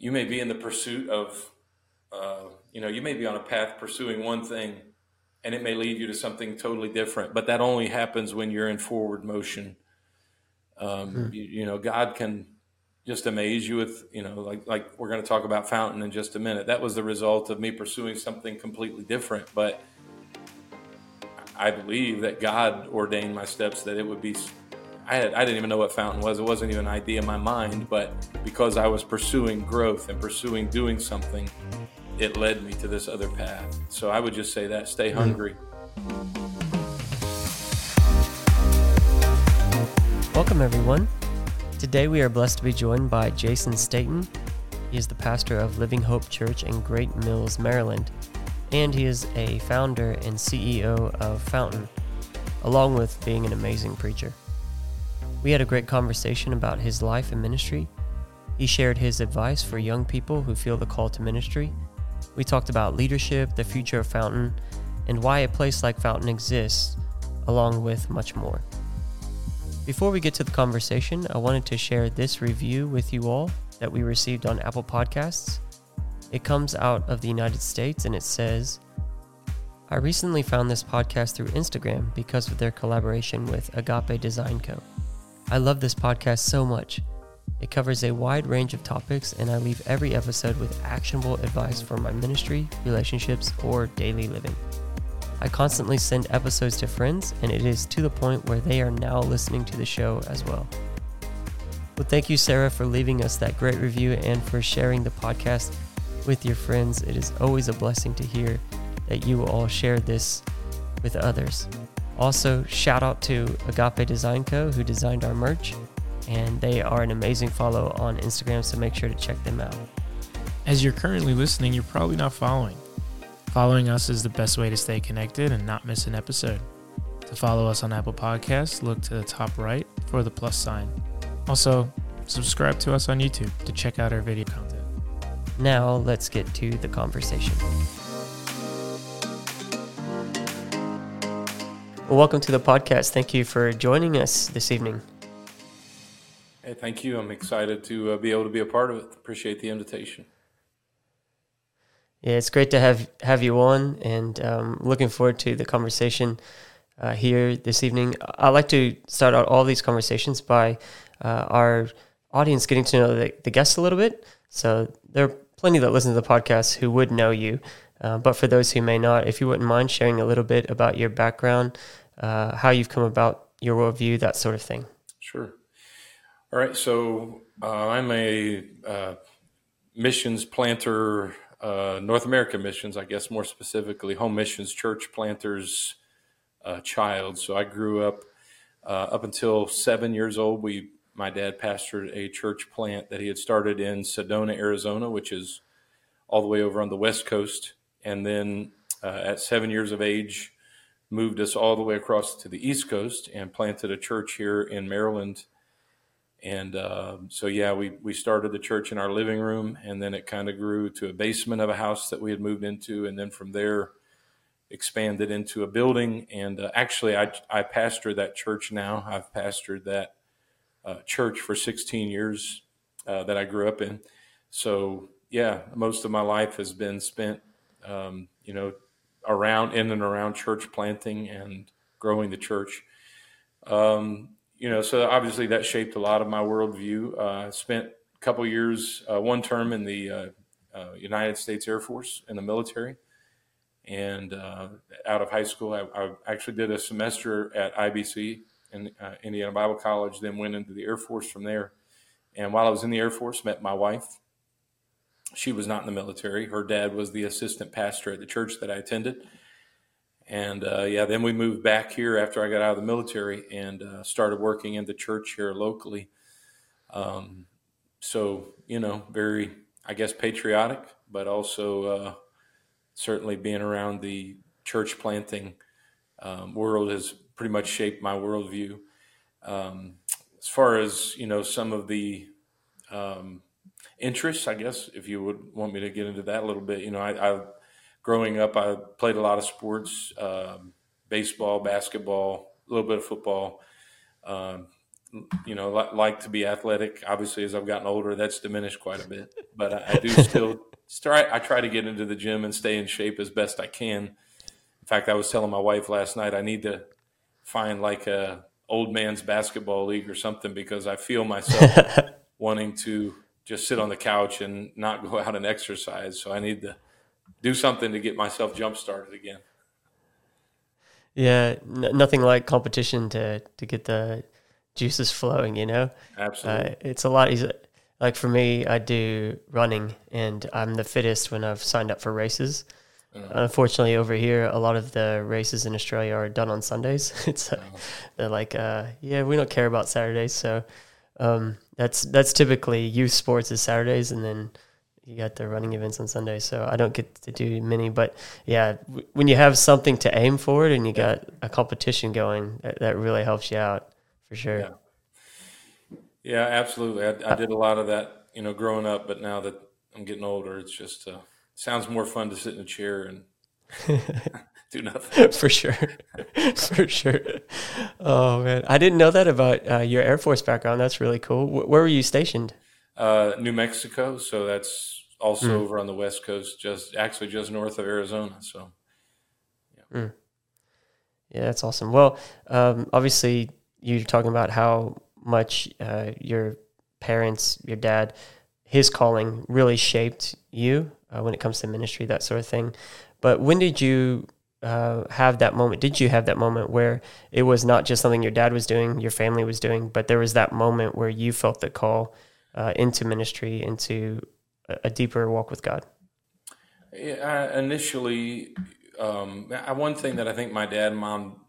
you may be in the pursuit of, uh, you know, you may be on a path pursuing one thing and it may lead you to something totally different, but that only happens when you're in forward motion. Um, mm. you, you know, God can just amaze you with, you know, like, like we're going to talk about FOWNTN in just a minute. That was the result of me pursuing something completely different, but I believe that God ordained my steps that it would be I, had, I didn't even know what FOWNTN was. It wasn't even an idea in my mind, but because I was pursuing growth and pursuing doing something, it led me to this other path. So I would just say that stay hmm. hungry. Welcome, everyone. Today we are blessed to be joined by Jason Staten. He is the pastor of Living Hope Church in Great Mills, Maryland, and he is a founder and CEO of FOWNTN, along with being an amazing preacher. We had a great conversation about his life and ministry. He shared his advice for young people who feel the call to ministry. We talked about leadership, the future of FOWNTN, and why a place like FOWNTN exists, along with much more. Before we get to the conversation, I wanted to share this review with you all that we received on Apple Podcasts. It comes out of the United States and it says, I recently found this podcast through Instagram because of their collaboration with Agape Design Co. I love this podcast so much. It covers a wide range of topics, and I leave every episode with actionable advice for my ministry, relationships, or daily living. I constantly send episodes to friends, and it is to the point where they are now listening to the show as well. Well, thank you, Sarah, for leaving us that great review and for sharing the podcast with your friends. It is always a blessing to hear that you all share this with others. Also, shout out to Agape Design Co., who designed our merch, and they are an amazing follow on Instagram, so make sure to check them out. As you're currently listening, you're probably not following. Following us is the best way to stay connected and not miss an episode. To follow us on Apple Podcasts, look to the top right for the plus sign. Also, subscribe to us on YouTube to check out our video content. Now, let's get to the conversation. Well, welcome to the podcast. Thank you for joining us this evening. Hey, thank you. I'm excited to uh, be able to be a part of it. Appreciate the invitation. Yeah, it's great to have have you on, and um, looking forward to the conversation uh, here this evening. I like to start out all these conversations by uh, our audience getting to know the, the guests a little bit. So there are plenty that listen to the podcast who would know you, uh, but for those who may not, if you wouldn't mind sharing a little bit about your background, uh, how you've come about your worldview, that sort of thing. Sure. All right. So uh, I'm a uh, missions planter, uh, North American missions, I guess more specifically, home missions church planters uh, child. So I grew up uh, up until seven years old. We my dad pastored a church plant that he had started in Sedona, Arizona, which is all the way over on the west coast. And then at seven years of age, moved us all the way across to the East Coast and planted a church here in Maryland. And uh, so, yeah, we, we started the church in our living room, and then it kind of grew to a basement of a house that we had moved into. And then from there, expanded into a building. And uh, actually, I, I pastor that church now. I've pastored that uh, church for 16 years uh, that I grew up in. So, yeah, most of my life has been spent, um, you know, around in and around church planting and growing the church. Um, you know, so obviously that shaped a lot of my worldview. Uh, spent a couple years, uh, one term in the uh, uh United States Air Force in the military, and uh, out of high school, I, I, actually did a semester at IBC in uh, Indiana Bible College. Then went into the Air Force from there. And while I was in the Air Force, met my wife, she was not in the military. Her dad was the assistant pastor at the church that I attended. And uh, yeah, then we moved back here after I got out of the military and uh, started working in the church here locally. Um, so, you know, very, I guess, patriotic, but also uh, certainly being around the church planting um, world has pretty much shaped my worldview. Um, as far as, you know, some of the, um, interests, I guess, if you would want me to get into that a little bit. You know, I, I growing up, I played a lot of sports, um, baseball, basketball, a little bit of football. Um, you know, li- like to be athletic. Obviously, as I've gotten older, that's diminished quite a bit. But I, I do still try. I try to get into the gym and stay in shape as best I can. In fact, I was telling my wife last night I need to find like a old man's basketball league or something because I feel myself wanting to just sit on the couch and not go out and exercise. So I need to do something to get myself jump started again. Yeah, n- nothing like competition to to get the juices flowing. You know, Absolutely. uh, it's a lot easier. Like for me, I do running, and I'm the fittest when I've signed up for races. Unfortunately, over here, a lot of the races in Australia are done on Sundays. It's uh, they're like, uh, yeah, we don't care about Saturdays, so um, that's that's typically youth sports is Saturdays, and then you got the running events on Sundays. So I don't get to do many, but yeah, w- when you have something to aim for and you got a competition going, that, that really helps you out for sure. Yeah. Yeah, absolutely. I, I did a lot of that, you know, growing up, but now that I'm getting older, it's just uh, sounds more fun to sit in a chair and do nothing. for sure, for sure. Oh man, I didn't know that about uh, your Air Force background. That's really cool. Wh- where were you stationed? Uh, New Mexico, so that's also over on the west coast, just actually just north of Arizona. So Yeah, that's awesome. Well, um, obviously, you're talking about how much uh, your parents, your dad, his calling really shaped you uh, when it comes to ministry, that sort of thing. But when did you uh, have that moment? Did you have that moment where it was not just something your dad was doing, your family was doing, but there was that moment where you felt the call uh, into ministry, into a, deeper walk with God? Yeah, I initially, um, one thing that I think my dad and mom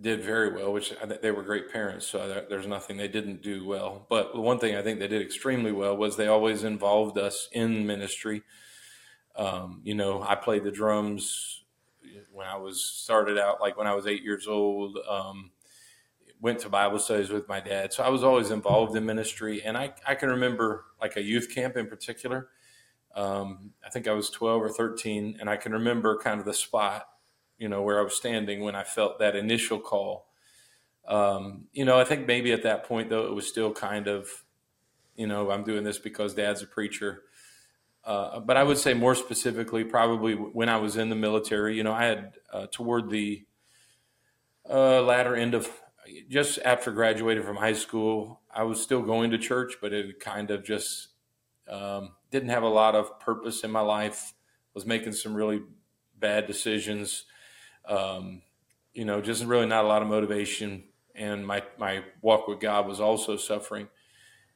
did very well, which they were great parents, so there- there's nothing they didn't do well. But one thing I think they did extremely well was they always involved us in ministry. Um, you know, I played the drums when I was started out, like when I was eight years old. Um, went to Bible studies with my dad, so I was always involved in ministry. And I, I can remember like a youth camp in particular. Um, I think I was 12 or 13, and I can remember kind of the spot, you know, where I was standing when I felt that initial call. Um, you know, I think maybe at that point, though, it was still kind of, you know, I'm doing this because dad's a preacher. Uh, but I would say more specifically, probably when I was in the military, you know, I had uh, toward the uh, latter end of just after graduating from high school, I was still going to church, but it kind of just um, didn't have a lot of purpose in my life. Was making some really bad decisions. Um, you know, just really not a lot of motivation, and my my walk with God was also suffering.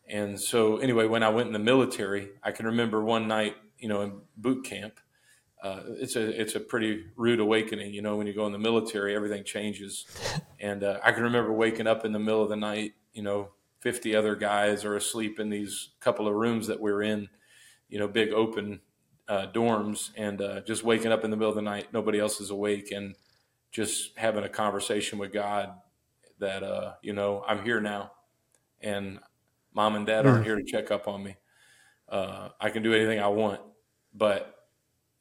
And so, anyway, when I went in the military, I can remember one night, you know, in boot camp. Uh, it's a it's a pretty rude awakening, you know. When you go in the military, everything changes. And uh, I can remember waking up in the middle of the night, you know, 50 other guys are asleep in these couple of rooms that we're in, you know, big open uh, dorms, and uh, just waking up in the middle of the night, nobody else is awake, and just having a conversation with God that, uh, you know, I'm here now, and mom and dad aren't here to check up on me. Uh, I can do anything I want, but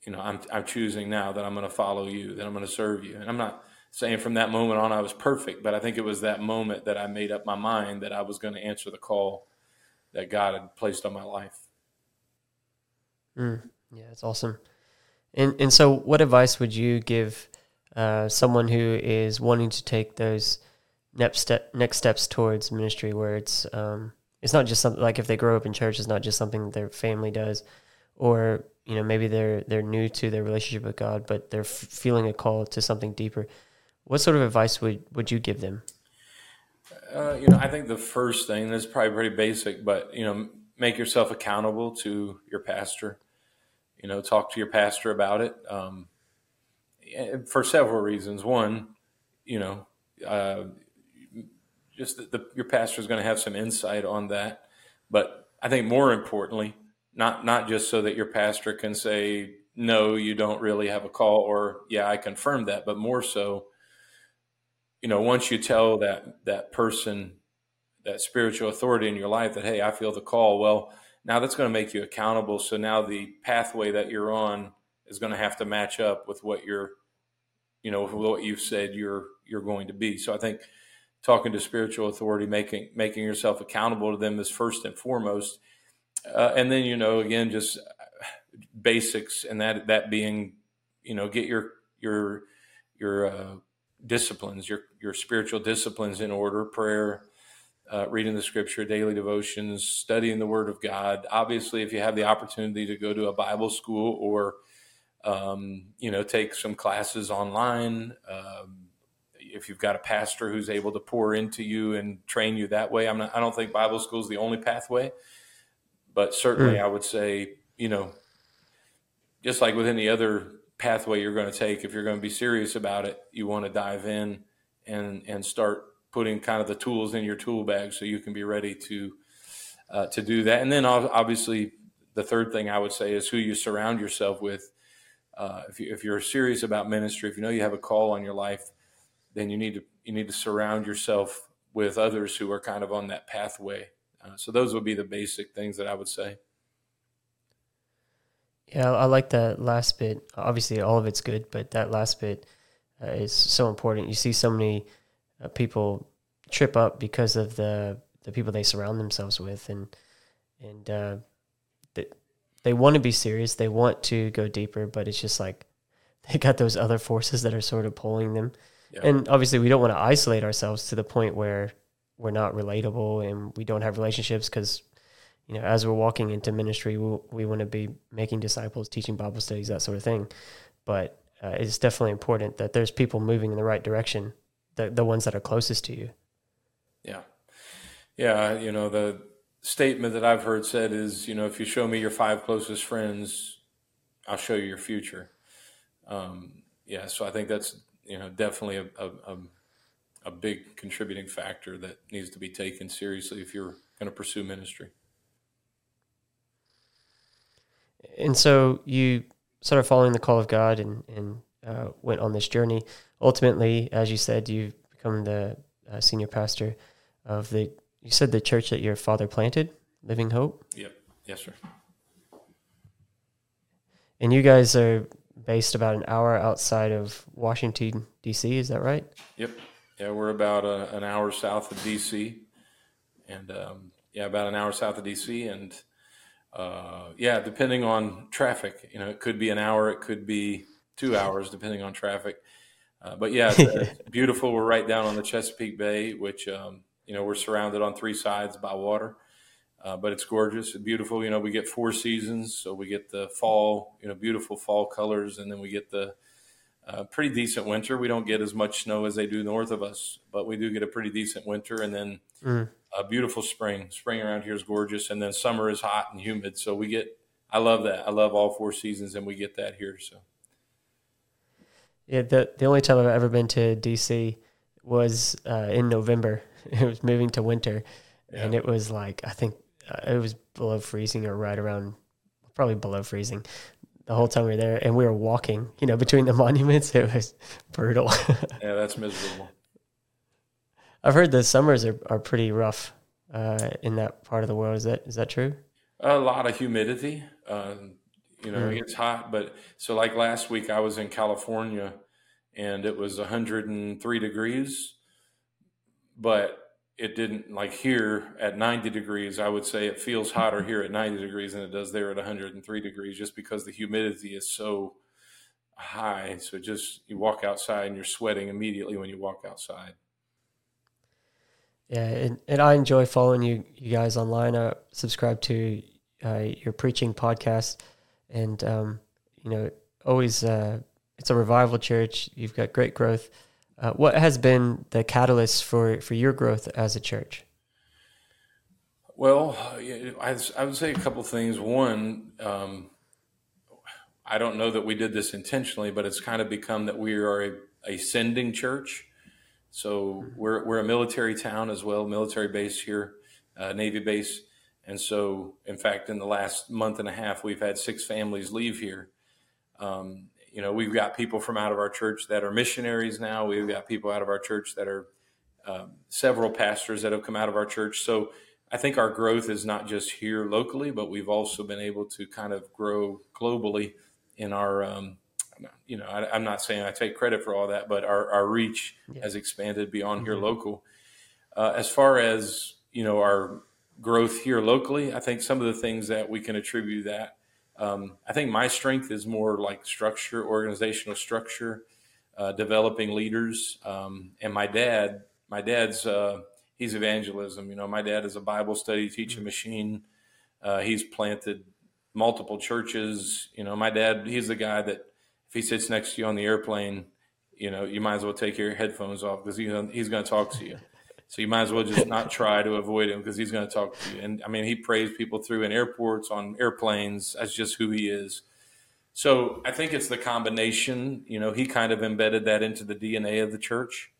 you know, I'm I'm choosing now that I'm going to follow you, that I'm going to serve you, and I'm not saying from that moment on I was perfect, but I think it was that moment that I made up my mind that I was going to answer the call that God had placed on my life. Mm, yeah, it's awesome. And and so, what advice would you give uh, someone who is wanting to take those next step next steps towards ministry, where it's um, it's not just something like if they grow up in church, it's not just something their family does, or you know maybe they're they're new to their relationship with God, but they're f- feeling a call to something deeper. What sort of advice would would you give them? Uh, you know, I think the first thing is probably pretty basic, but you know, make yourself accountable to your pastor. You know, talk to your pastor about it um, for several reasons. One, you know, uh, just that the, your pastor is going to have some insight on that, but I think more importantly, not not just so that your pastor can say no, you don't really have a call, or yeah, I confirm that, but more so you know, once you tell that that person, that spiritual authority in your life that, hey, I feel the call, well, now that's going to make you accountable. So now the pathway that you're on is going to have to match up with what you're, you know, what you've said you're you're going to be. So I think talking to spiritual authority, making making yourself accountable to them is first and foremost, uh, and then you know again just basics, and that that being you know get your your your uh, disciplines, your your spiritual disciplines in order, prayer. Uh, reading the scripture, daily devotions, studying the Word of God. Obviously, if you have the opportunity to go to a Bible school or um, you know, take some classes online. Um, if you've got a pastor who's able to pour into you and train you that way, I'm not, I don't think Bible school is the only pathway, but certainly mm. I would say, you know, just like with any other pathway you're going to take, if you're going to be serious about it, you want to dive in and and start putting kind of the tools in your tool bag so you can be ready to uh, to do that. And then obviously, the third thing I would say is who you surround yourself with. Uh, if, you, if you're serious about ministry, if you know you have a call on your life, then you need to you need to surround yourself with others who are kind of on that pathway. Uh, so those would be the basic things that I would say. Yeah, I like that last bit. Obviously, all of it's good, but that last bit uh, is so important. You see so many uh, people trip up because of the the people they surround themselves with, and and uh, they they want to be serious. They want to go deeper, but it's just like they got those other forces that are sort of pulling them. Yeah. And obviously, we don't want to isolate ourselves to the point where we're not relatable and we don't have relationships because, you know, as we're walking into ministry, we, we want to be making disciples, teaching Bible studies, that sort of thing. But uh, it's definitely important that there's people moving in the right direction, the, the ones that are closest to you. Yeah. Yeah. You know, the statement that I've heard said is, you know, if you show me your five closest friends, I'll show you your future. Um, yeah. So I think that's you know definitely a, a, a big contributing factor that needs to be taken seriously if you're going to pursue ministry. And so you started following the call of God and and uh, went on this journey. Ultimately, as you said, you've become the uh, senior pastor of the. You said the church that your father planted, Living Hope. Yep. Yes, sir. And you guys are based about an hour outside of Washington D.C. Is that right? Yep. Yeah, we're about uh, an hour south of D.C. and um, yeah, about an hour south of D.C. and uh, yeah, depending on traffic, you know, it could be an hour, it could be two hours, depending on traffic. Uh, but yeah, it's, beautiful. We're right down on the Chesapeake Bay, which um, you know we're surrounded on three sides by water. Uh, but it's gorgeous and beautiful. You know, we get four seasons, so we get the fall, you know, beautiful fall colors, and then we get the uh, pretty decent winter. We don't get as much snow as they do north of us, but we do get a pretty decent winter, and then mm. a beautiful spring. Spring around here is gorgeous, and then summer is hot and humid. So we get, I love that. I love all four seasons, and we get that here. So, yeah, the the only time I've ever been to DC was uh, in November. It was moving to winter, yeah. and it was like I think uh, it was below freezing or right around probably below freezing the whole time we were there. And we were walking you know between the monuments. It was brutal. Yeah that's miserable. I've heard the summers are, are pretty rough uh, in that part of the world. Is that is that true? A lot of humidity. Uh, you know mm. it's hot but so like last week i was in california and it was 103 degrees but it didn't like here at 90 degrees i would say it feels hotter here at 90 degrees than it does there at 103 degrees just because the humidity is so high. So just you walk outside and you're sweating immediately when you walk outside. Yeah and, and i enjoy following you you guys online. I subscribe to uh, your preaching podcast and um, you know always uh, it's a revival church. You've got great growth uh, what has been the catalyst for, for your growth as a church? Well, I, would say a couple things. One, um, I don't know that we did this intentionally, but it's kind of become that we are a, a sending church. So we're, we're a military town as well, military base here, uh, Navy base. And so, in fact, in the last month and a half, we've had six families leave here. Um, you know, we've got people from out of our church that are missionaries now. We've got people out of our church that are um, several pastors that have come out of our church. So I think our growth is not just here locally, but we've also been able to kind of grow globally in our, um, you know, I, am not saying I take credit for all that, but our, our reach yeah. has expanded beyond mm-hmm. here local. Uh, as far as you know, our growth here locally, I think some of the things that we can attribute that. Um, I think my strength is more like structure, organizational structure, uh, developing leaders. Um, and my dad, my dad's uh, he's evangelism. You know, my dad is a Bible study teaching mm-hmm. machine. Uh, he's planted multiple churches. You know, my dad, he's the guy that if he sits next to you on the airplane, you know, you might as well take your headphones off because he's he's going to talk to you. So you might as well just not try to avoid him because he's going to talk to you. And I mean, he prays people through in airports, on airplanes. That's just who he is. So I think it's the combination. You know, he kind of embedded that into the DNA of the church.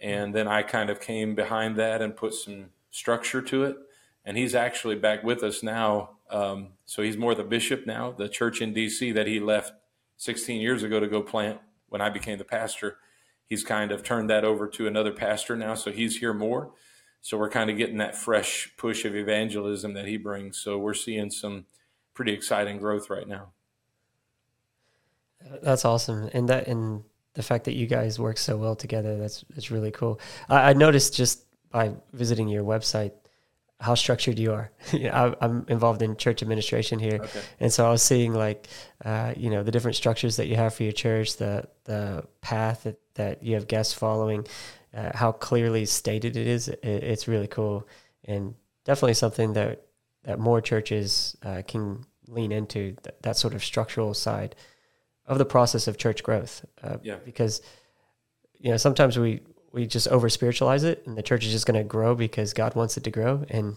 And then I kind of came behind that and put some structure to it. And he's actually back with us now. Um, so he's more the bishop now. The church in D.C. that he left 16 years ago to go plant when I became the pastor he's kind of turned that over to another pastor now, so he's here more. So we're kind of getting that fresh push of evangelism that he brings. So we're seeing some pretty exciting growth right now. That's awesome, and that and the fact that you guys work so well together that's that's really cool. I, I noticed just by visiting your website how structured you are. I'm involved in church administration here, okay. and so I was seeing like, uh, you know, the different structures that you have for your church, the the path that, that you have guests following, uh, how clearly stated it is. It, it's really cool, and definitely something that that more churches uh, can lean into th- that sort of structural side of the process of church growth. Uh, yeah, because you know sometimes we we just over spiritualize it and the church is just going to grow because God wants it to grow. And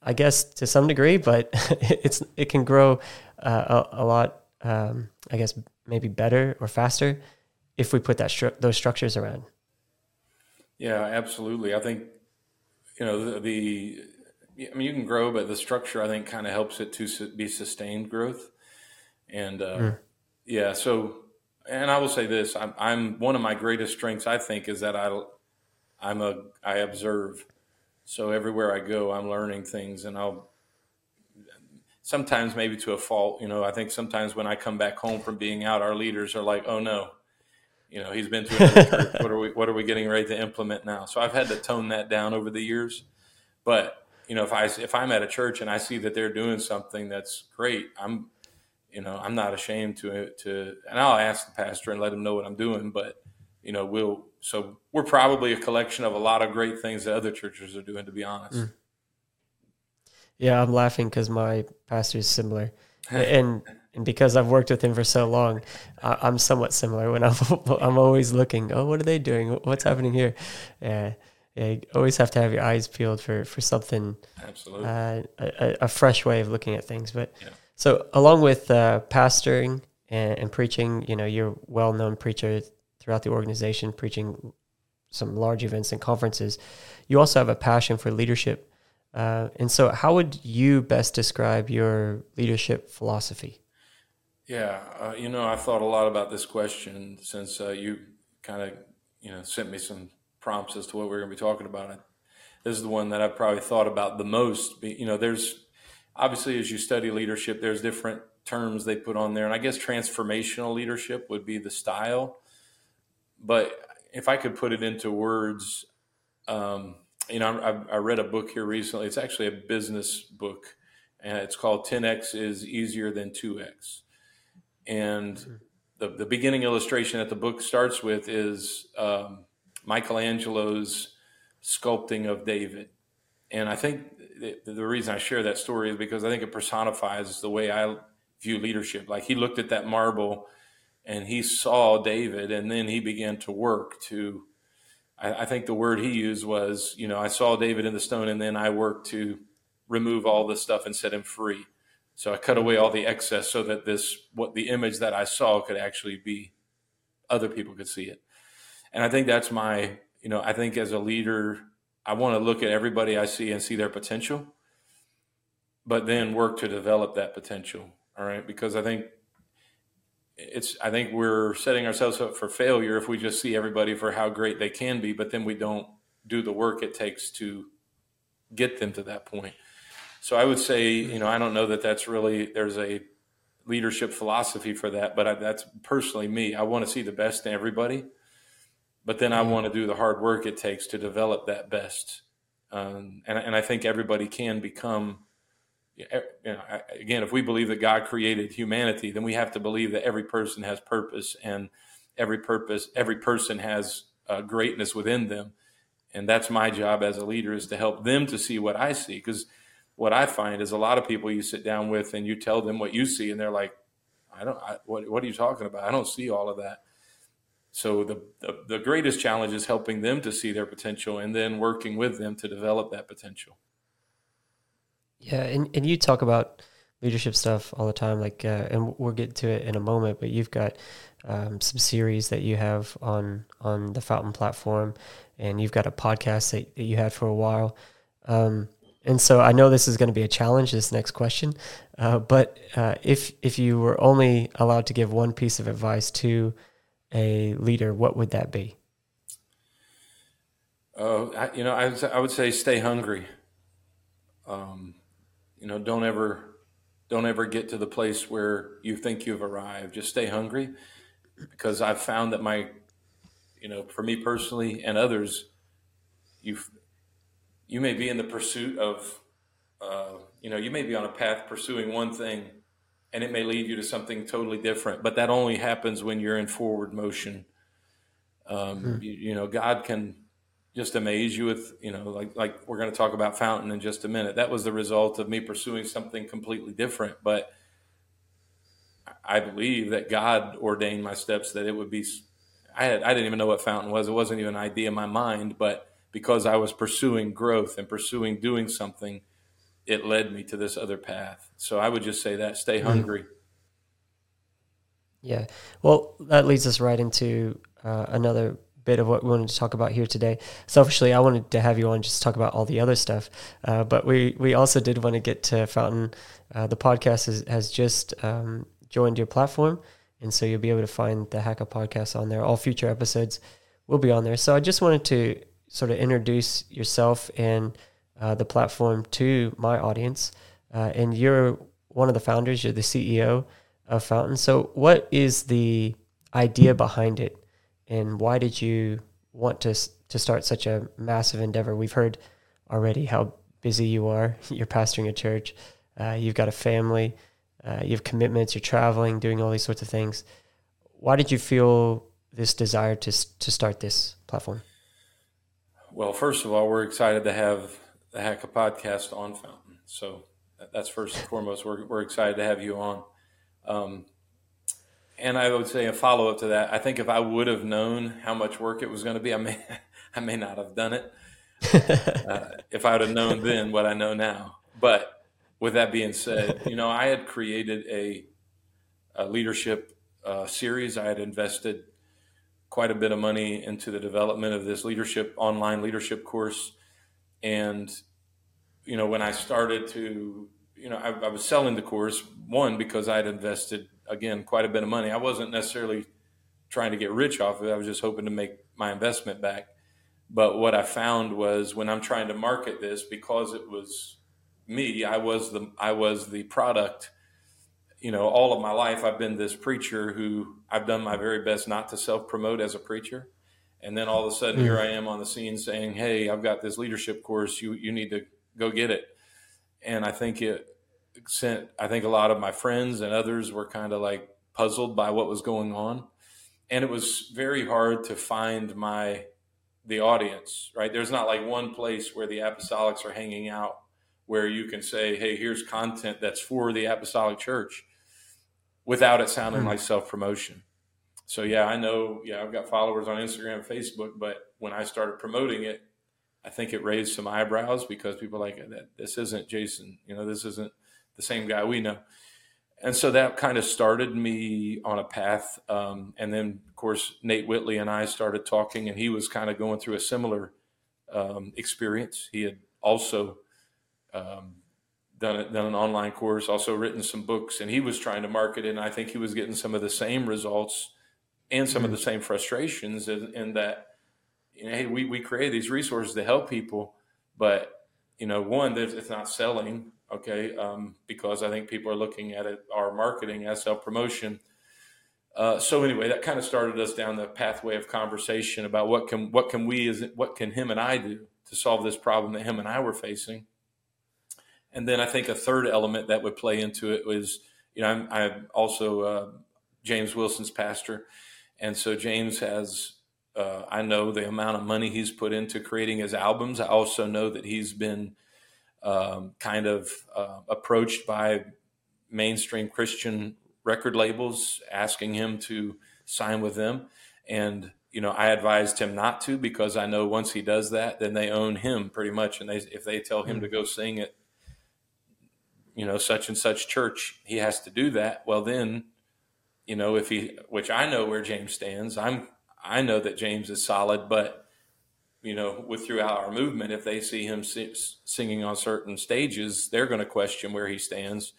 I guess to some degree, but it's, it can grow uh, a, a, lot, um, I guess maybe better or faster if we put that stru- those structures around. Yeah, absolutely. I think, you know, the, the I mean, you can grow, but the structure I think kind of helps it to su- be sustained growth. And uh, mm. yeah, so and I will say this: I'm, I'm, one of my greatest strengths. I think is that I, I'm a I observe. So everywhere I go, I'm learning things, and I'll sometimes maybe to a fault. You know, I think sometimes when I come back home from being out, our leaders are like, "Oh no, you know, he's been to. What are we What are we getting ready to implement now?" So I've had to tone that down over the years. But you know, if I if I'm at a church and I see that they're doing something that's great, I'm you know, I'm not ashamed to to, and I'll ask the pastor and let him know what I'm doing. But you know, we'll so we're probably a collection of a lot of great things that other churches are doing. To be honest. Mm. Yeah, I'm laughing because my pastor is similar, and and because I've worked with him for so long, I, am somewhat similar. When I'm I'm always looking, oh, what are they doing? What's happening here? Yeah, yeah you always have to have your eyes peeled for for something. Absolutely, uh, a, a, fresh way of looking at things, but. Yeah so, along with uh, pastoring and, and, preaching, you know, you're a well known preacher throughout the organization, preaching some large events and conferences. You also have a passion for leadership. Uh, and so, how would you best describe your leadership philosophy? Yeah, uh, you know, I've thought a lot about this question since uh, you kind of, you know, sent me some prompts as to what we we're going to be talking about. This is the one that I've probably thought about the most. You know, there's obviously as you study leadership there's different terms they put on there and i guess transformational leadership would be the style. But if i could put it into words um, you know I, I, read a book here recently. It's actually a business book and it's called 10x is easier than 2x and mm-hmm. the, the beginning illustration that the book starts with is um, michelangelo's sculpting of david. And i think the, the reason I share that story is because I think it personifies the way I view leadership. Like he looked at that marble and he saw David, and then he began to work to. I, I think the word he used was, you know, I saw David in the stone, and then I worked to remove all this stuff and set him free. So I cut away all the excess so that this what the image that I saw could actually be other people could see it. And I think that's my, you know, I think as a leader, I want to look at everybody I see and see their potential, but then work to develop that potential. All right, because I think it's I think we're setting ourselves up for failure if we just see everybody for how great they can be, but then we don't do the work it takes to get them to that point. So I would say, you know, I don't know that that's really there's a leadership philosophy for that, but I, that's personally me. I want to see the best in everybody, but then I want to do the hard work it takes to develop that best. Um, and, and I think everybody can become, you know, again, if we believe that God created humanity, then we have to believe that every person has purpose and every purpose, every person has uh, greatness within them. And that's my job as a leader is to help them to see what I see. Because what I find is a lot of people you sit down with and you tell them what you see, and they're like, I don't, I, what, what are you talking about? I don't see all of that. So the, the, the greatest challenge is helping them to see their potential and then working with them to develop that potential. Yeah, and, and you talk about leadership stuff all the time, like, uh, and we'll get to it in a moment. But you've got um, some series that you have on on the FOWNTN platform, and you've got a podcast that, that you had for a while. Um, and so I know this is going to be a challenge. This next question, uh, but uh, if if you were only allowed to give one piece of advice to a leader, what would that be? Uh, I, you know, I, I would say stay hungry. Um, you know, don't ever, don't ever get to the place where you think you've arrived. Just stay hungry, because I've found that my, you know, for me personally and others, you, you may be in the pursuit of, uh, you know, you may be on a path pursuing one thing and it may lead you to something totally different. But that only happens when you're in forward motion. Um, hmm. you, you, know, God can just amaze you with, you know, like like we're going to talk about FOWNTN in just a minute. That was the result of me pursuing something completely different, but I believe that God ordained my steps that it would be. I had I didn't even know what FOWNTN was. It wasn't even an idea in my mind, but because I was pursuing growth and pursuing doing something it led me to this other path. So I would just say that stay mm-hmm. hungry. Yeah. Well, that leads us right into uh, another bit of what we wanted to talk about here today. Selfishly, I wanted to have you on just talk about all the other stuff, uh, but we we also did want to get to FOWNTN. Uh, the podcast is, has just um, joined your platform, and so you'll be able to find the Hacka podcast on there. All future episodes will be on there. So I just wanted to sort of introduce yourself and uh, the platform to my audience. Uh, and you're one of the founders, you're the CEO of FOWNTN. So, what is the idea behind it, and why did you want to to start such a massive endeavor? We've heard already how busy you are. You're pastoring a church. Uh, you've got a family. Uh, you have commitments. You're traveling, doing all these sorts of things. Why did you feel this desire to to start this platform? Well, first of all, we're excited to have the Hacka podcast on FOWNTN. So that's first and foremost. We're, we're excited to have you on. Um, and I would say a follow up to that. I think if I would have known how much work it was going to be, I may I may not have done it. uh, if I would have known then what I know now. But with that being said, you know, I had created a, a leadership uh, series. I had invested quite a bit of money into the development of this leadership online leadership course and, you know, when I started to, you know, I, I was selling the course, one, because I had invested, again, quite a bit of money. I wasn't necessarily trying to get rich off of it. I was just hoping to make my investment back. But what I found was when I'm trying to market this, because it was me, I was the I was the product. You know, all of my life I've been this preacher who I've done my very best not to self promote as a preacher. And then all of a sudden, mm. here I am on the scene saying, "Hey, I've got this leadership course. You you need to go get it." And I think it sent. I think a lot of my friends and others were kind of like puzzled by what was going on, and it was very hard to find my the audience. Right? There's not like one place where the apostolics are hanging out where you can say, "Hey, here's content that's for the apostolic church," without it sounding mm. like self promotion so yeah, I know. Yeah, I've got followers on Instagram, Facebook, but when I started promoting it, I think it raised some eyebrows because people like. This isn't Jason. You know, this isn't the same guy we know. And so that kind of started me on a path. Um, and then, of course, Nate Whitley and I started talking, and he was kind of going through a similar um, experience. He had also um, done, done an online course, also written some books, and he was trying to market it. And I think he was getting some of the same results and some mm-hmm. of the same frustrations in, in, that you know hey we, we create these resources to help people but you know one it's not selling okay um, because i think people are looking at it our marketing as self promotion uh, so anyway, that kind of started us down the pathway of conversation about what can what can we is what can him and I do to solve this problem that him and I were facing. And then I think a third element that would play into it was, you know, I'm, I'm also uh, James Wilson's pastor, and so James has. Uh, I know the amount of money he's put into creating his albums. I also know that he's been um, kind of uh, approached by mainstream Christian record labels asking him to sign with them. And, you know, I advised him not to because I know once he does that, then they own him pretty much. And they, if they tell him to go sing at, you know, such and such church, he has to do that. Well, then, you know, if he, which I know where James stands, I'm, I know that James is solid, but, you know, with throughout our movement, if they see him singing on certain stages, they're going to question where he stands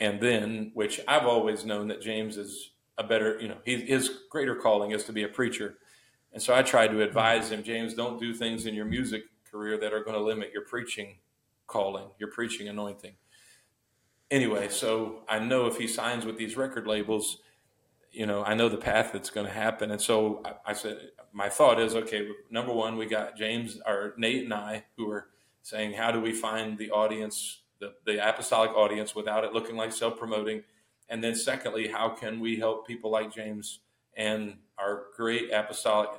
and then which I've always known that James is a better, you know, he, his greater calling is to be a preacher. And so I tried to advise him, James, don't do things in your music career that are going to limit your preaching calling, your preaching anointing. Anyway, so I know if he signs with these record labels, you know, I know the path that's going to happen. And so I, I said, my thought is, okay, number one, we got James or Nate and I who are saying, how do we find the audience the, the apostolic audience without it looking like self promoting? And then, secondly, how can we help people like James and our great apostolic?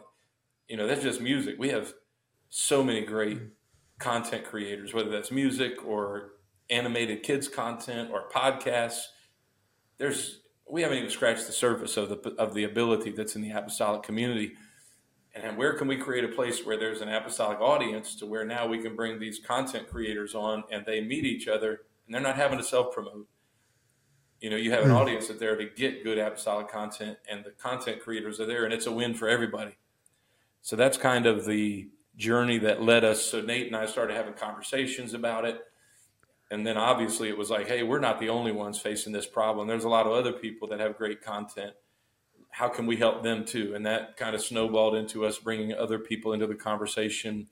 You know, that's just music. We have so many great content creators, whether that's music or animated kids content or podcasts. There's we haven't even scratched the surface of the of the ability that's in the apostolic community and where can we create a place where there's an apostolic audience to where now we can bring these content creators on and they meet each other and they're not having to self promote. You know, you have an mm. audience that there to get good apostolic content, and the content creators are there, and it's a win for everybody. So that's kind of the journey that led us. So Nate and I started having conversations about it. And then obviously it was like, hey, we're not the only ones facing this problem. There's a lot of other people that have great content how can we help them too? And that kind of snowballed into us bringing other people into the conversation.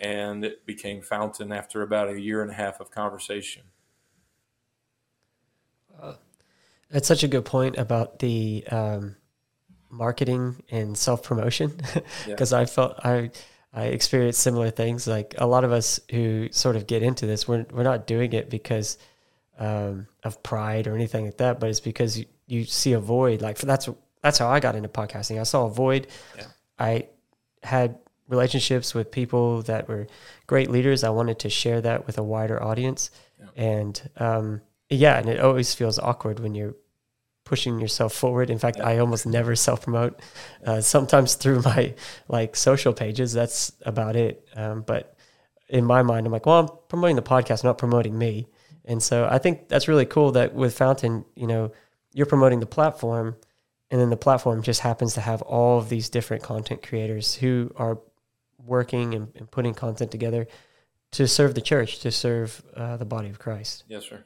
And it became FOWNTN after about a year and a half of conversation. Uh, that's such a good point about the um, marketing and self promotion, because yeah. I felt I I experienced similar things. Like a lot of us who sort of get into this, we're we're not doing it because um, of pride or anything like that, but it's because you, you see a void. Like that's that's how I got into podcasting. I saw a void. Yeah. I had relationships with people that were great leaders. I wanted to share that with a wider audience. Yeah. And um, yeah, and it always feels awkward when you're pushing yourself forward. In fact. I almost never self promote. Uh, sometimes through my like social pages, that's about it. Um, but in my mind, I'm like, well, I'm promoting the podcast, not promoting me. And so I think that's really cool that with FOWNTN, you know, you're promoting the platform and then the platform just happens to have all of these different content creators who are working and, and putting content together to serve the church, to serve uh, the body of Christ. Yes, sir.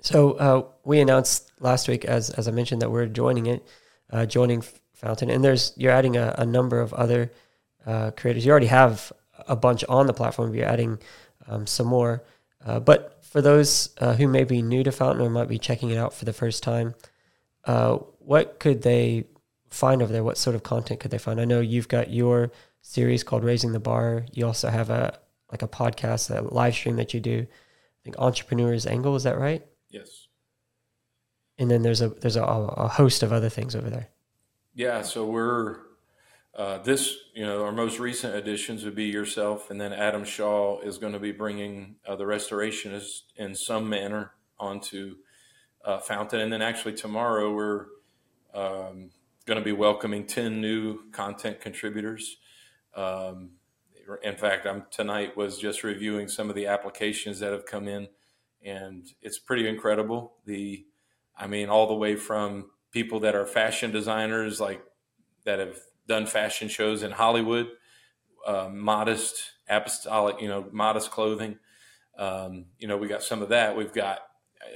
So uh, we announced last week, as as I mentioned, that we're joining it, uh, joining FOWNTN, and there's you're adding a, a number of other uh, creators. You already have a bunch on the platform. You're adding um, some more, uh, but for those uh, who may be new to FOWNTN or might be checking it out for the first time, uh, what could they find over there? What sort of content could they find? I know you've got your series called Raising the Bar. You also have a like a podcast, a live stream that you do. I think Entrepreneur's Angle is that right? Yes. And then there's a there's a, a host of other things over there. Yeah, so we're uh, this you know our most recent additions would be yourself, and then Adam Shaw is going to be bringing uh, the restorationist in some manner onto uh, FOWNTN. And then actually tomorrow we're um, going to be welcoming 10 new content contributors. Um, in fact, I'm tonight was just reviewing some of the applications that have come in, and it's pretty incredible. The, I mean, all the way from people that are fashion designers, like that have done fashion shows in Hollywood, uh, modest apostolic, you know, modest clothing. Um, you know, we got some of that. We've got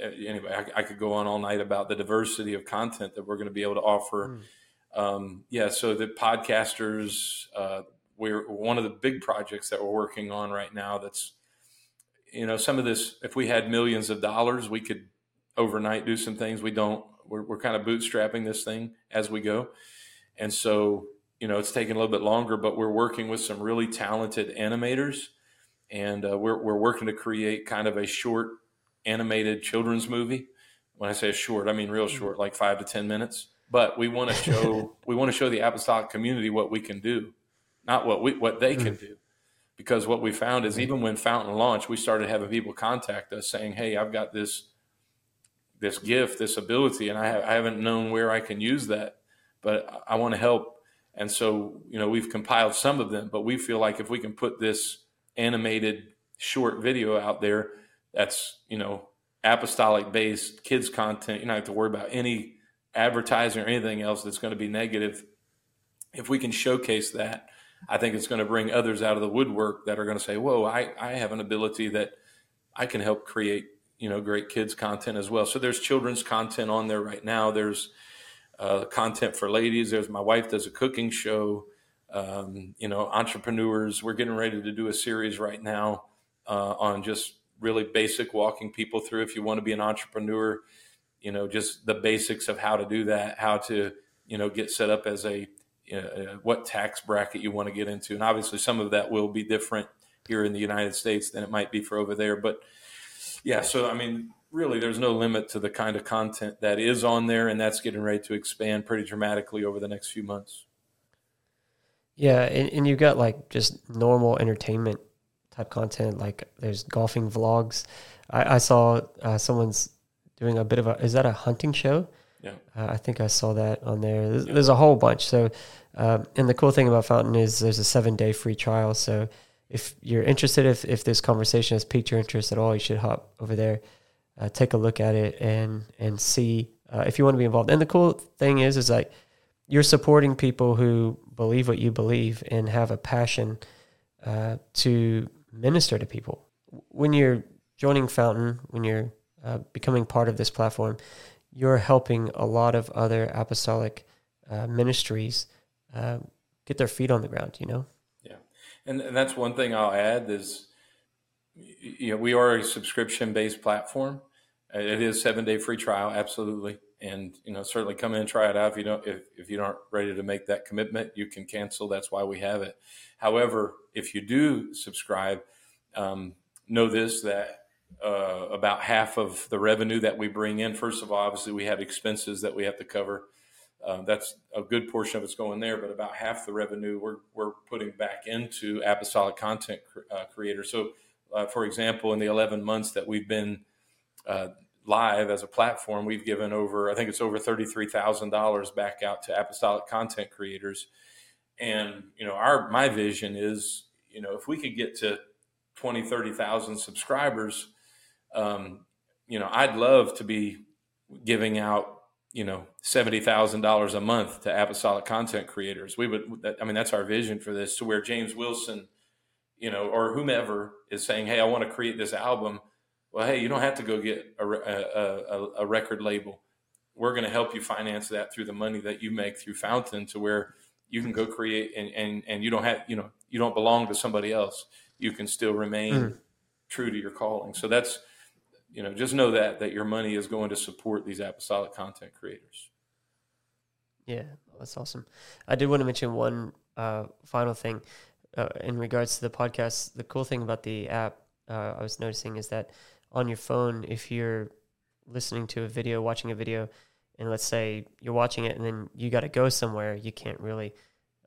uh, anyway, I, I, could go on all night about the diversity of content that we're going to be able to offer. Mm. Um, yeah, so the podcasters, uh, we're one of the big projects that we're working on right now. That's you know some of this. If we had millions of dollars, we could overnight do some things. We don't. We're, we're kind of bootstrapping this thing as we go, and so you know it's taking a little bit longer. But we're working with some really talented animators, and uh, we're we're working to create kind of a short animated children's movie. When I say short, I mean real short, like five to ten minutes. But we want to show we want to show the apostolic community what we can do, not what we what they can do because what we found is even when FOWNTN launched, we started having people contact us saying, "Hey, I've got this this gift, this ability, and I, have, I haven't known where I can use that, but I, want to help." And so, you know, we've compiled some of them, but we feel like if we can put this animated short video out there, that's you know apostolic based kids content, you don't have to worry about any advertising or anything else that's going to be negative. If we can showcase that I think it's going to bring others out of the woodwork that are going to say, "Whoa, I, I have an ability that I can help create, you know, great kids content as well." So there's children's content on there right now. There's uh, content for ladies. There's my wife does a cooking show. Um, you know, entrepreneurs. We're getting ready to do a series right now uh, on just really basic walking people through. If you want to be an entrepreneur, you know, just the basics of how to do that, how to you know get set up as a uh, what tax bracket you want to get into. And obviously, some of that will be different here in the United States than it might be for over there. But yeah, so I mean, really, there's no limit to the kind of content that is on there, and that's getting ready to expand pretty dramatically over the next few months. Yeah, and, and you've got like just normal entertainment type content, like there's golfing vlogs. I, I saw uh, someone's doing a bit of a, is that a hunting show? Yeah. Uh, I think I saw that on there. There's, yeah. there's a whole bunch. So, um, and the cool thing about FOWNTN is there's a seven day free trial. So, if you're interested, if, if this conversation has piqued your interest at all, you should hop over there, uh, take a look at it, and and see uh, if you want to be involved. And the cool thing is, is like you're supporting people who believe what you believe and have a passion uh, to minister to people. When you're joining FOWNTN, when you're uh, becoming part of this platform, you're helping a lot of other apostolic uh, ministries uh, get their feet on the ground, you know? Yeah. And, and that's one thing I'll add is, you know, we are a subscription based platform. It is seven day free trial, absolutely. And, you know, certainly come in and try it out. If you don't, if, if you aren't ready to make that commitment, you can cancel. That's why we have it. However, if you do subscribe, um, know this, that uh, about half of the revenue that we bring in. First of all, obviously, we have expenses that we have to cover. Uh, that's a good portion of it's going there, but about half the revenue we're, we're putting back into apostolic content cr- uh, creators. So, uh, for example, in the 11 months that we've been uh, live as a platform, we've given over, I think it's over $33,000 back out to apostolic content creators. And, you know, our, my vision is, you know, if we could get to 20, 30,000 subscribers, um, you know, I'd love to be giving out, you know, seventy thousand dollars a month to apostolic content creators. We would, I mean, that's our vision for this. To where James Wilson, you know, or whomever is saying, "Hey, I want to create this album." Well, hey, you don't have to go get a, a, a, a record label. We're going to help you finance that through the money that you make through FOWNTN, to where you can go create and and and you don't have, you know, you don't belong to somebody else. You can still remain mm. true to your calling. So that's you know, just know that that your money is going to support these apostolic content creators. Yeah, that's awesome. I did want to mention one uh, final thing uh, in regards to the podcast. The cool thing about the app uh, I was noticing is that on your phone, if you're listening to a video, watching a video, and let's say you're watching it and then you got to go somewhere, you can't really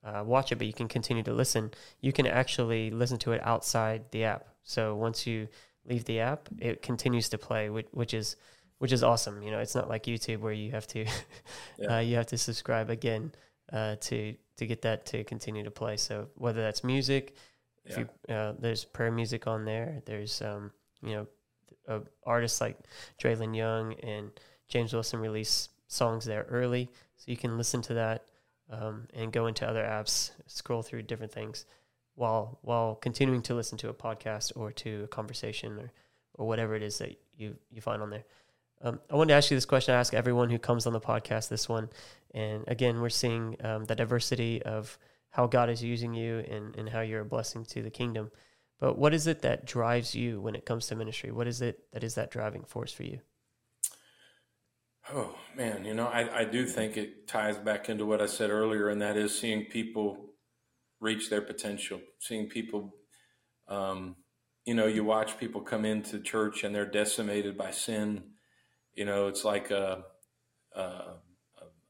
uh, watch it, but you can continue to listen. You can actually listen to it outside the app. So once you leave the app, it continues to play, which, which is which is awesome. You know, it's not like YouTube where you have to yeah. uh, you have to subscribe again uh, to to get that to continue to play. So whether that's music, yeah. you, uh, there's prayer music on there. There's um, you know uh, artists like Draylen Young and James Wilson release songs there early, so you can listen to that um, and go into other apps, scroll through different things while while continuing to listen to a podcast or to a conversation or or whatever it is that you you find on there. Um, I wanted to ask you this question. I ask everyone who comes on the podcast this one, and again, we're seeing um, the diversity of how God is using you and and how you're a blessing to the kingdom. But what is it that drives you when it comes to ministry? What is it that is that driving force for you? Oh man, you know, I, I do think it ties back into what I said earlier, and that is seeing people reach their potential, seeing people. Um, you know, you watch people come into church and they're decimated by sin. You know, it's like a a,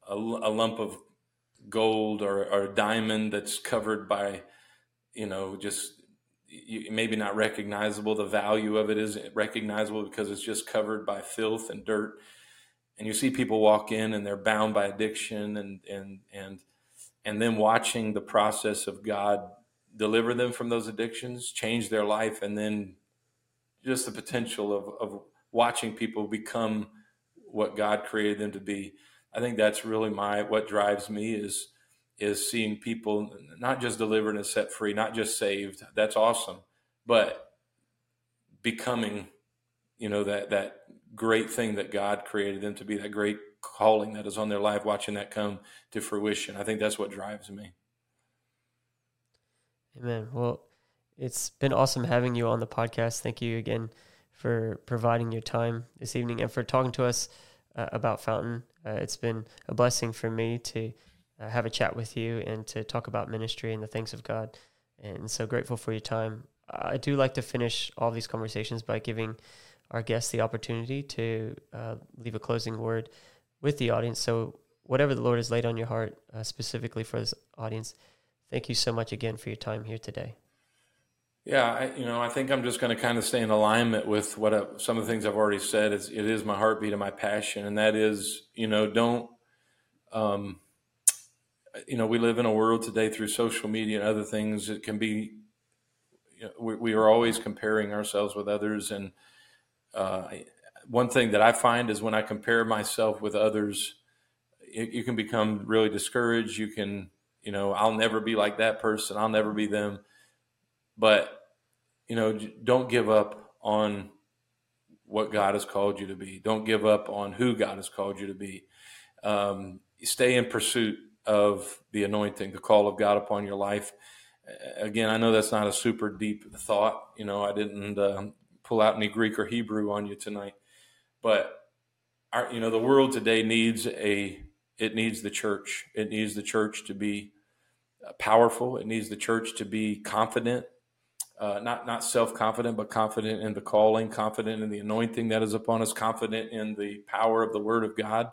a, a lump of gold or, or, a diamond that's covered by, you know, just maybe not recognizable. The value of it isn't recognizable because it's just covered by filth and dirt. And you see people walk in and they're bound by addiction and and and and then watching the process of God deliver them from those addictions, change their life, and then just the potential of, of watching people become what God created them to be. I think that's really my what drives me is is seeing people not just delivered and set free, not just saved. That's awesome, but becoming, you know, that that great thing that God created them to be, that great calling that is on their life, watching that come to fruition. I think that's what drives me. Amen. Well, it's been awesome having you on the podcast. Thank you again for providing your time this evening and for talking to us uh, about FOWNTN. Uh, it's been a blessing for me to uh, have a chat with you and to talk about ministry and the things of God. And so grateful for your time. I do like to finish all these conversations by giving our guests the opportunity to uh, leave a closing word with the audience. So, whatever the Lord has laid on your heart uh, specifically for this audience, thank you so much again for your time here today. Yeah, I, you know, I think I'm just going to kind of stay in alignment with what I, some of the things I've already said. It's, it is my heartbeat and my passion, and that is, you know, don't, um, you know, we live in a world today through social media and other things. It can be, you know, we, we are always comparing ourselves with others, and uh, one thing that I find is when I compare myself with others, it, you can become really discouraged. You can, you know, I'll never be like that person. I'll never be them. But, you know, don't give up on what God has called you to be. Don't give up on who God has called you to be. Um, stay in pursuit of the anointing, the call of God upon your life. Again, I know that's not a super deep thought. You know, I didn't uh, pull out any Greek or Hebrew on you tonight. But our, you know, the world today needs a it needs the church. It needs the church to be uh, powerful. It needs the church to be confident, uh, not not self confident, but confident in the calling, confident in the anointing that is upon us, confident in the power of the Word of God.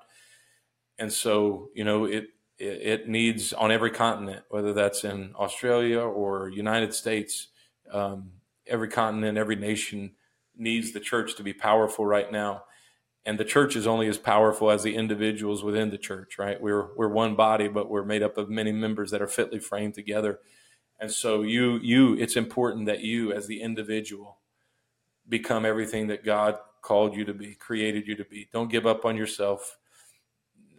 And so, you know, it it, needs on every continent, whether that's in Australia or United States, um, every continent, every nation needs the church to be powerful right now. And the church is only as powerful as the individuals within the church, right? We're we're one body, but we're made up of many members that are fitly framed together. And so you you it's important that you as the individual become everything that God called you to be, created you to be. Don't give up on yourself.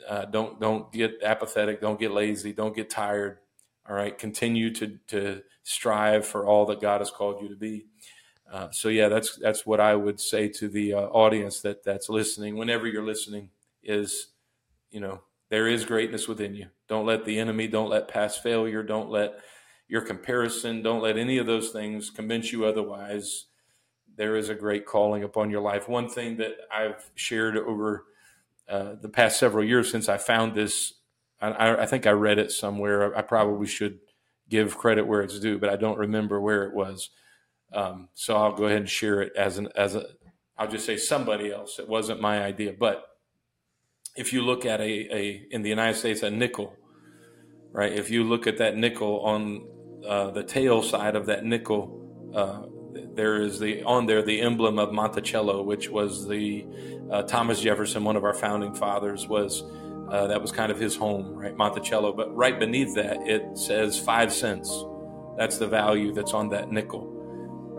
Uh, don't don't get apathetic. Don't get lazy. Don't get tired. All right. Continue to to strive for all that God has called you to be. Uh, so yeah, that's that's what I would say to the uh, audience that that's listening. Whenever you're listening, is you know there is greatness within you. Don't let the enemy, don't let past failure, don't let your comparison, don't let any of those things convince you otherwise. There is a great calling upon your life. One thing that I've shared over uh, the past several years since I found this, I, I think I read it somewhere. I probably should give credit where it's due, but I don't remember where it was um, so I'll go ahead and share it as an as a I'll just say somebody else. It wasn't my idea, but if you look at a, a in the United States a nickel, right? If you look at that nickel on uh, the tail side of that nickel, uh, there is the on there the emblem of Monticello, which was the uh, Thomas Jefferson, one of our founding fathers, was uh, that was kind of his home, right? Monticello. But right beneath that, it says five cents. That's the value that's on that nickel.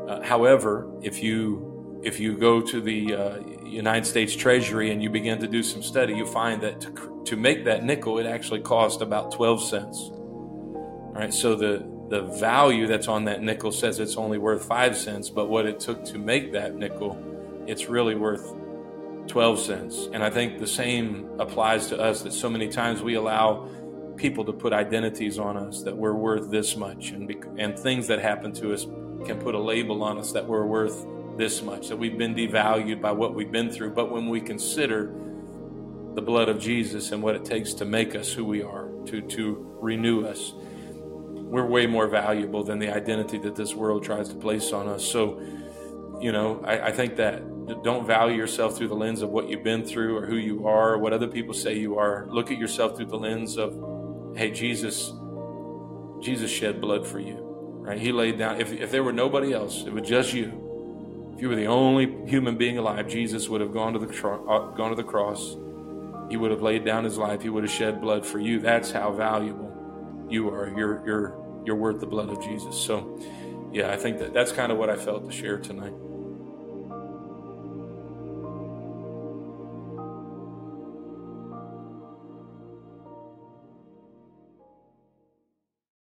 Uh, however, if you if you go to the uh, United States Treasury and you begin to do some study, you find that to, to make that nickel, it actually cost about 12 cents. All right, so the the value that's on that nickel says it's only worth five cents, but what it took to make that nickel, it's really worth 12 cents. And I think the same applies to us that so many times we allow people to put identities on us that we're worth this much and, and things that happen to us can put a label on us that we're worth this much, that we've been devalued by what we've been through. But when we consider the blood of Jesus and what it takes to make us who we are, to, to renew us. We're way more valuable than the identity that this world tries to place on us. So, you know, I, I think that don't value yourself through the lens of what you've been through or who you are or what other people say you are. Look at yourself through the lens of, hey, Jesus, Jesus shed blood for you, right? He laid down. If, if there were nobody else, it was just you. If you were the only human being alive, Jesus would have gone to the uh, gone to the cross. He would have laid down his life. He would have shed blood for you. That's how valuable you are. You're you're you're worth the blood of Jesus. So, yeah, I think that that's kind of what I felt to share tonight.